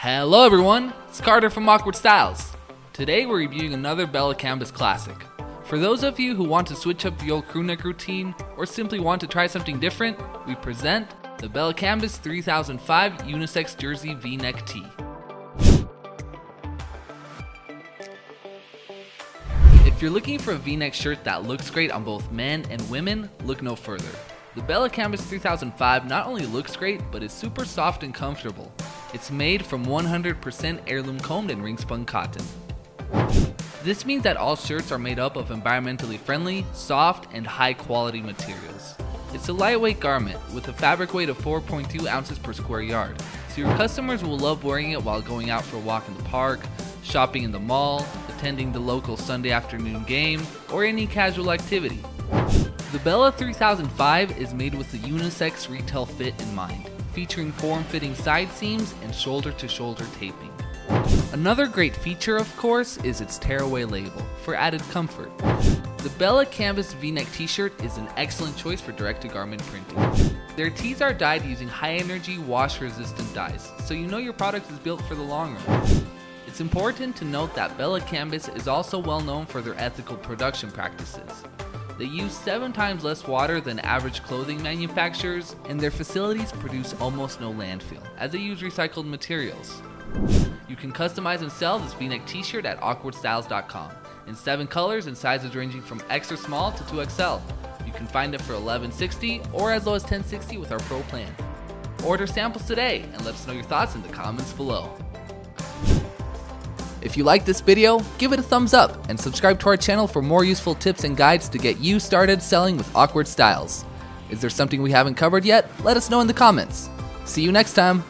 Hello everyone, it's Carter from Awkward Styles. Today we're reviewing another Bella Canvas classic. For those of you who want to switch up the old crewneck routine or simply want to try something different, we present the Bella Canvas 3005 Unisex Jersey V-neck tee. If you're looking for a v-neck shirt that looks great on both men and women, look no further. The Bella Canvas 3005 not only looks great, but is super soft and comfortable. It's made from 100% Airlume combed and ring spun cotton. This means that all shirts are made up of environmentally friendly, soft, and high quality materials. It's a lightweight garment with a fabric weight of 4.2 ounces per square yard, so your customers will love wearing it while going out for a walk in the park, shopping in the mall, attending the local Sunday afternoon game, or any casual activity. The Bella 3005 is made with the unisex retail fit in mind, featuring form-fitting side seams and shoulder-to-shoulder taping. Another great feature, of course, is its tearaway label for added comfort. The Bella Canvas V-neck t-shirt is an excellent choice for direct-to-garment printing. Their tees are dyed using high-energy, wash-resistant dyes, so you know your product is built for the long run. It's important to note that Bella Canvas is also well known for their ethical production practices. They use seven times less water than average clothing manufacturers, and their facilities produce almost no landfill, as they use recycled materials. You can customize and sell this v-neck t-shirt at awkwardstyles.com in seven colors and sizes ranging from extra small to 2XL. You can find it for 1160 or as low as 1060 with our pro plan. Order samples today and let us know your thoughts in the comments below. If you like this video, give it a thumbs up and subscribe to our channel for more useful tips and guides to get you started selling with awkward styles. Is there something we haven't covered yet? Let us know in the comments. See you next time.